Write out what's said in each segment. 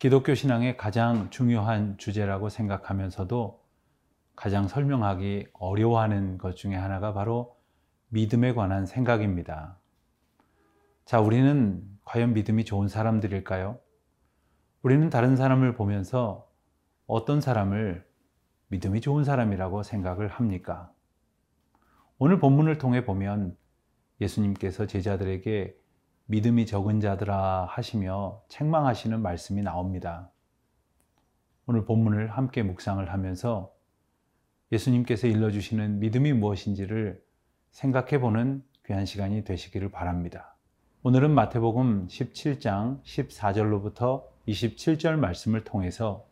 기독교 신앙의 가장 중요한 주제라고 생각하면서도 가장 설명하기 어려워하는 것 중에 하나가 바로 믿음에 관한 생각입니다. 자, 우리는 과연 믿음이 좋은 사람들일까요? 우리는 다른 사람을 보면서 어떤 사람을 믿음이 좋은 사람이라고 생각을 합니까? 오늘 본문을 통해 보면 예수님께서 제자들에게 믿음이 적은 자들아 하시며 책망하시는 말씀이 나옵니다. 오늘 본문을 함께 묵상을 하면서 예수님께서 일러주시는 믿음이 무엇인지를 생각해 보는 귀한 시간이 되시기를 바랍니다. 오늘은 마태복음 17장 14절로부터 27절 말씀을 통해서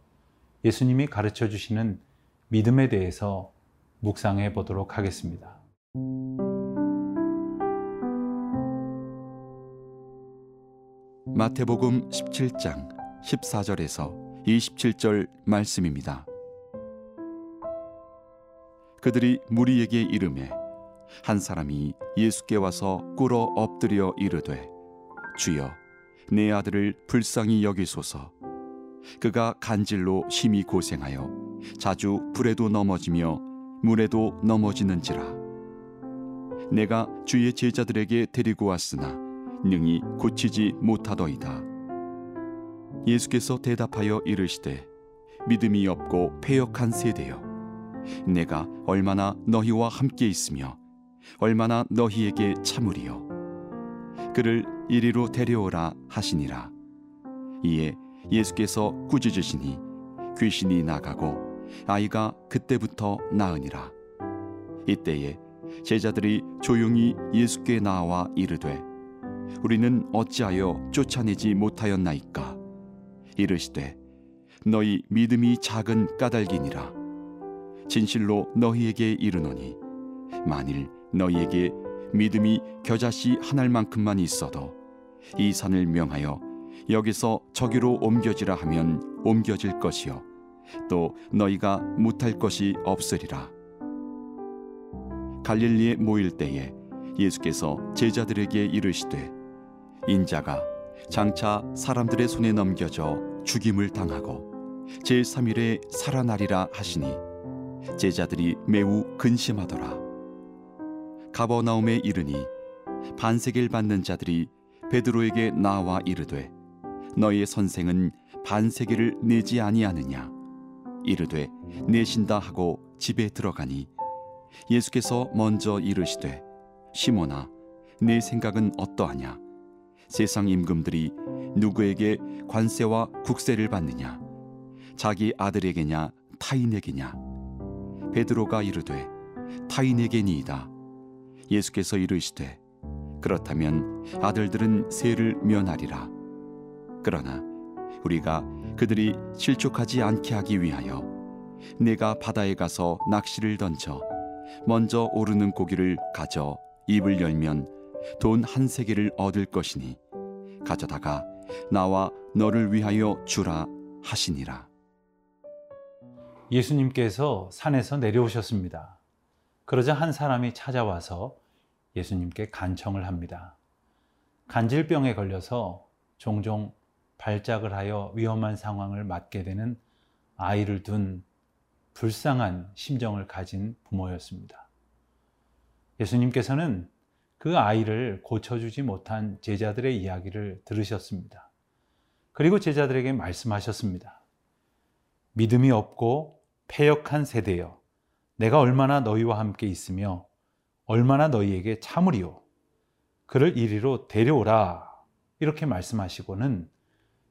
예수님이 가르쳐 주시는 믿음에 대해서 묵상해 보도록 하겠습니다. 마태복음 17장 14절에서 27절 말씀입니다. 그들이 무리에게 이름해 한 사람이 예수께 와서 꿇어 엎드려 이르되 주여 내 아들을 불쌍히 여기소서 그가 간질로 심히 고생하여 자주 불에도 넘어지며 물에도 넘어지는지라 내가 주의 제자들에게 데리고 왔으나 능히 고치지 못하더이다. 예수께서 대답하여 이르시되 믿음이 없고 패역한 세대여 내가 얼마나 너희와 함께 있으며 얼마나 너희에게 참으리요? 그를 이리로 데려오라 하시니라. 이에 예수께서 꾸짖으시니 귀신이 나가고 아이가 그때부터 나으니라. 이때에 제자들이 조용히 예수께 나와 이르되 우리는 어찌하여 쫓아내지 못하였나이까? 이르시되 너희 믿음이 작은 까닭이니라. 진실로 너희에게 이르노니 만일 너희에게 믿음이 겨자씨 한 알만큼만 있어도 이 산을 명하여 여기서 저기로 옮겨지라 하면 옮겨질 것이요 또 너희가 못할 것이 없으리라. 갈릴리에 모일 때에 예수께서 제자들에게 이르시되 인자가 장차 사람들의 손에 넘겨져 죽임을 당하고 제3일에 살아나리라 하시니 제자들이 매우 근심하더라. 가버나움에 이르니 반세계를 받는 자들이 베드로에게 나와 이르되 너희의 선생은 반세계를 내지 아니하느냐? 이르되 내신다 하고 집에 들어가니 예수께서 먼저 이르시되 시몬아 내 생각은 어떠하냐 세상 임금들이 누구에게 관세와 국세를 받느냐? 자기 아들에게냐? 타인에게냐? 베드로가 이르되 타인에게니이다. 예수께서 이르시되 그렇다면 아들들은 세를 면하리라. 그러나 우리가 그들이 실족하지 않게 하기 위하여 내가 바다에 가서 낚시를 던져 먼저 오르는 고기를 가져 입을 열면 돈 한 세계를 얻을 것이니 가져다가 나와 너를 위하여 주라 하시니라. 예수님께서 산에서 내려오셨습니다. 그러자 한 사람이 찾아와서 예수님께 간청을 합니다. 간질병에 걸려서 종종 발작을 하여 위험한 상황을 맞게 되는 아이를 둔 불쌍한 심정을 가진 부모였습니다. 예수님께서는 그 아이를 고쳐주지 못한 제자들의 이야기를 들으셨습니다. 그리고 제자들에게 말씀하셨습니다. 믿음이 없고 패역한 세대여, 내가 얼마나 너희와 함께 있으며 얼마나 너희에게 참으리요. 그를 이리로 데려오라. 이렇게 말씀하시고는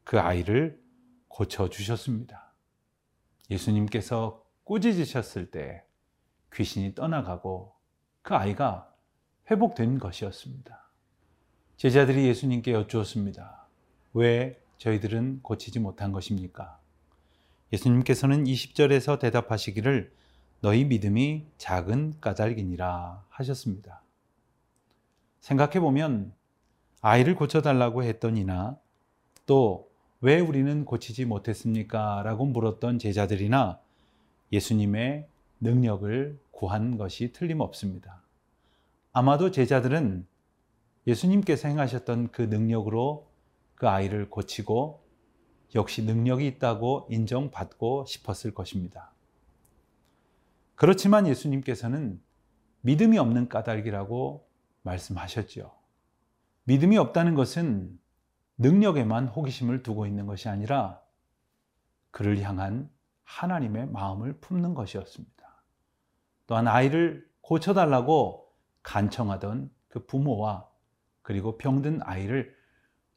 그 아이를 고쳐주셨습니다. 예수님께서 꾸짖으셨을 때 귀신이 떠나가고 그 아이가 회복된 것이었습니다. 제자들이 예수님께 여쭈었습니다. 왜 저희들은 고치지 못한 것입니까? 예수님께서는 20절에서 대답하시기를 너희 믿음이 작은 까닭이니라 하셨습니다. 생각해 보면 아이를 고쳐달라고 했더니나 또 왜 우리는 고치지 못했습니까? 라고 물었던 제자들이나 예수님의 능력을 구한 것이 틀림없습니다. 아마도 제자들은 예수님께서 행하셨던 그 능력으로 그 아이를 고치고 역시 능력이 있다고 인정받고 싶었을 것입니다. 그렇지만 예수님께서는 믿음이 없는 까닭이라고 말씀하셨죠. 믿음이 없다는 것은 능력에만 호기심을 두고 있는 것이 아니라 그를 향한 하나님의 마음을 품는 것이었습니다. 또한 아이를 고쳐달라고 간청하던 그 부모와 그리고 병든 아이를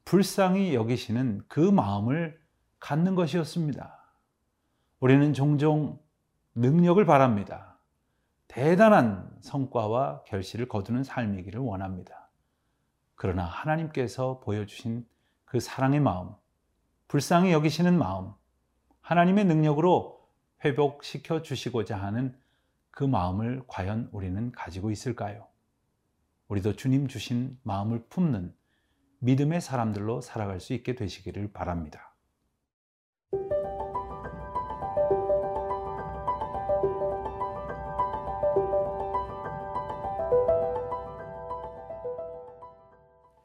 불쌍히 여기시는 그 마음을 갖는 것이었습니다. 우리는 종종 능력을 바랍니다. 대단한 성과와 결실을 거두는 삶이기를 원합니다. 그러나 하나님께서 보여주신 그 사랑의 마음, 불쌍히 여기시는 마음, 하나님의 능력으로 회복시켜 주시고자 하는 그 마음을 과연 우리는 가지고 있을까요? 우리도 주님 주신 마음을 품는 믿음의 사람들로 살아갈 수 있게 되시기를 바랍니다.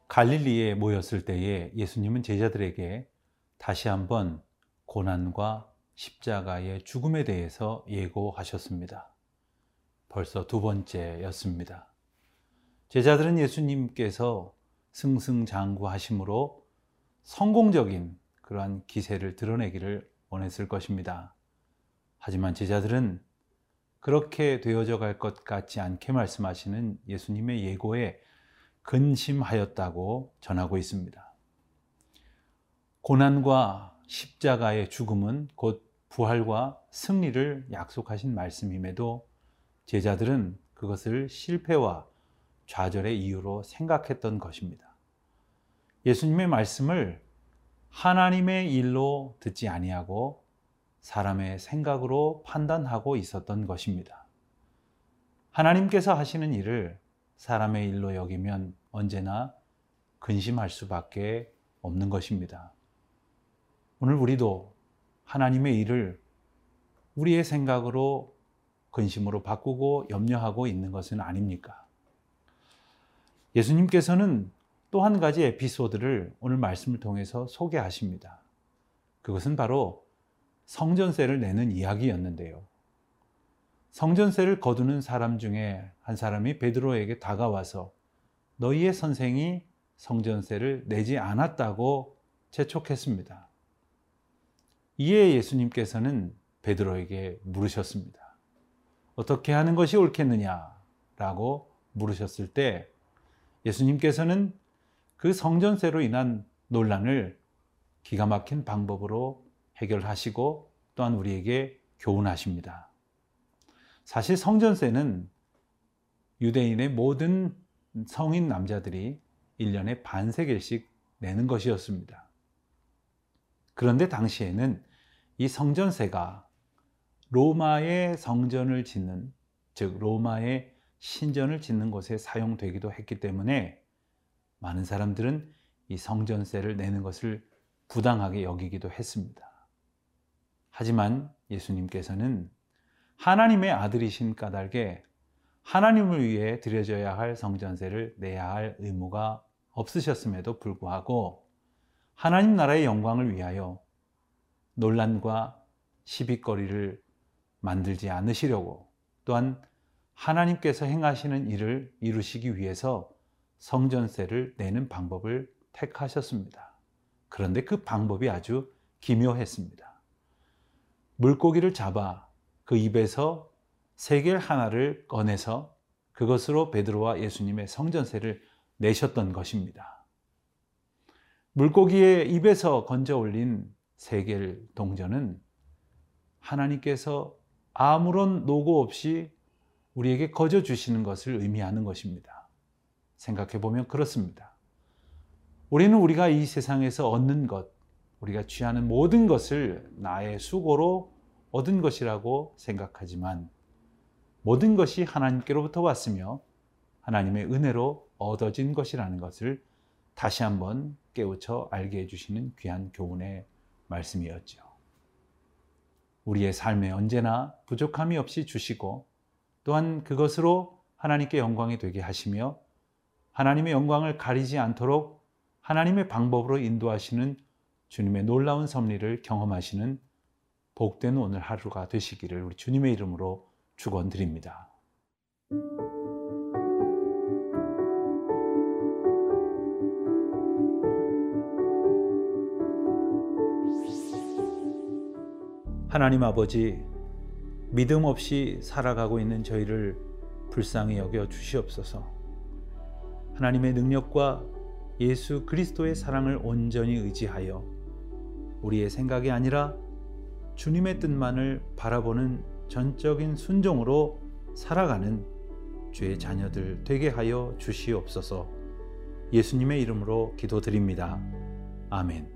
갈릴리에 모였을 때에 예수님은 제자들에게 다시 한번 고난과 십자가의 죽음에 대해서 예고하셨습니다. 벌써 두 번째였습니다. 제자들은 예수님께서 승승장구하심으로 성공적인 그러한 기세를 드러내기를 원했을 것입니다. 하지만 제자들은 그렇게 되어져 갈 것 같지 않게 말씀하시는 예수님의 예고에 근심하였다고 전하고 있습니다. 고난과 십자가의 죽음은 곧 부활과 승리를 약속하신 말씀임에도 제자들은 그것을 실패와 좌절의 이유로 생각했던 것입니다. 예수님의 말씀을 하나님의 일로 듣지 아니하고 사람의 생각으로 판단하고 있었던 것입니다. 하나님께서 하시는 일을 사람의 일로 여기면 언제나 근심할 수밖에 없는 것입니다. 오늘 우리도 하나님의 일을 우리의 생각으로 근심으로 바꾸고 염려하고 있는 것은 아닙니까? 예수님께서는 또 한 가지 에피소드를 오늘 말씀을 통해서 소개하십니다. 그것은 바로 성전세를 내는 이야기였는데요. 성전세를 거두는 사람 중에 한 사람이 베드로에게 다가와서 너희의 선생이 성전세를 내지 않았다고 재촉했습니다. 이에 예수님께서는 베드로에게 물으셨습니다. 어떻게 하는 것이 옳겠느냐라고 물으셨을 때 예수님께서는 그 성전세로 인한 논란을 기가 막힌 방법으로 해결하시고 또한 우리에게 교훈하십니다. 사실 성전세는 유대인의 모든 성인 남자들이 1년에 반세겔씩 내는 것이었습니다. 그런데 당시에는 이 성전세가 로마의 성전을 짓는 즉 로마의 신전을 짓는 곳에 사용되기도 했기 때문에 많은 사람들은 이 성전세를 내는 것을 부당하게 여기기도 했습니다. 하지만 예수님께서는 하나님의 아들이신 까닭에 하나님을 위해 드려져야 할 성전세를 내야 할 의무가 없으셨음에도 불구하고 하나님 나라의 영광을 위하여 논란과 시비거리를 만들지 않으시려고 또한 하나님께서 행하시는 일을 이루시기 위해서 성전세를 내는 방법을 택하셨습니다. 그런데 그 방법이 아주 기묘했습니다. 물고기를 잡아 그 입에서 세겔 하나를 꺼내서 그것으로 베드로와 예수님의 성전세를 내셨던 것입니다. 물고기의 입에서 건져 올린 세겔 동전은 하나님께서 아무런 노고 없이 우리에게 거저 주시는 것을 의미하는 것입니다. 생각해 보면 그렇습니다. 우리는 우리가 이 세상에서 얻는 것, 우리가 취하는 모든 것을 나의 수고로 얻은 것이라고 생각하지만 모든 것이 하나님께로부터 왔으며 하나님의 은혜로 얻어진 것이라는 것을 다시 한번 깨우쳐 알게 해주시는 귀한 교훈의 말씀이었죠. 우리의 삶에 언제나 부족함이 없이 주시고 또한 그것으로 하나님께 영광이 되게 하시며 하나님의 영광을 가리지 않도록 하나님의 방법으로 인도하시는 주님의 놀라운 섭리를 경험하시는 복된 오늘 하루가 되시기를 우리 주님의 이름으로 축원드립니다. 하나님 아버지, 믿음 없이 살아가고 있는 저희를 불쌍히 여겨 주시옵소서. 하나님의 능력과 예수 그리스도의 사랑을 온전히 의지하여 우리의 생각이 아니라 주님의 뜻만을 바라보는 전적인 순종으로 살아가는 주의 자녀들 되게 하여 주시옵소서. 예수님의 이름으로 기도드립니다. 아멘.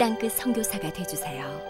땅끝 선교사가 되주세요.